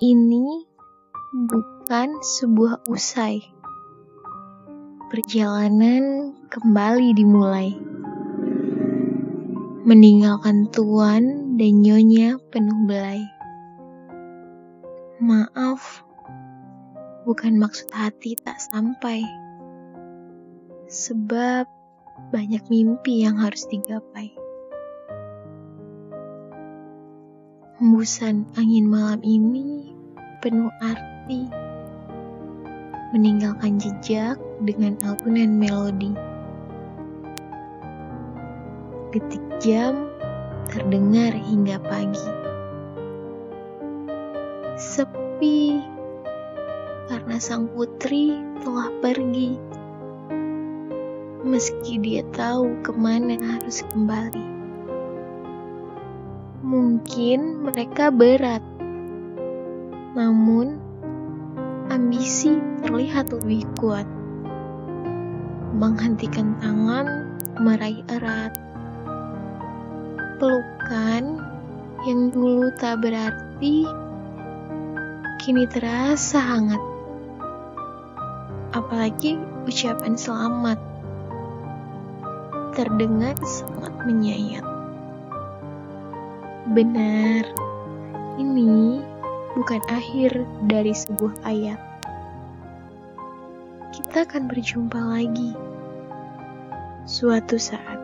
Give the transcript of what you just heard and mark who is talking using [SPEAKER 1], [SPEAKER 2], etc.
[SPEAKER 1] Ini bukan sebuah usai. Perjalanan kembali dimulai. Meninggalkan tuan dan nyonya penuh belai. Maaf, bukan maksud hati tak sampai. Sebab banyak mimpi yang harus digapai. Hembusan angin malam ini penuh arti. Meninggalkan jejak dengan alunan melodi. Detik jam terdengar hingga pagi. Sepi karena sang putri telah pergi. Meski dia tahu ke mana harus kembali. Mungkin mereka berat, namun ambisi terlihat lebih kuat. Menghentikan tangan meraih erat. Pelukan yang dulu tak berarti kini terasa hangat. Apalagi ucapan selamat terdengar sangat menyayat. Benar, ini bukan akhir dari sebuah ayat. Kita akan berjumpa lagi suatu saat.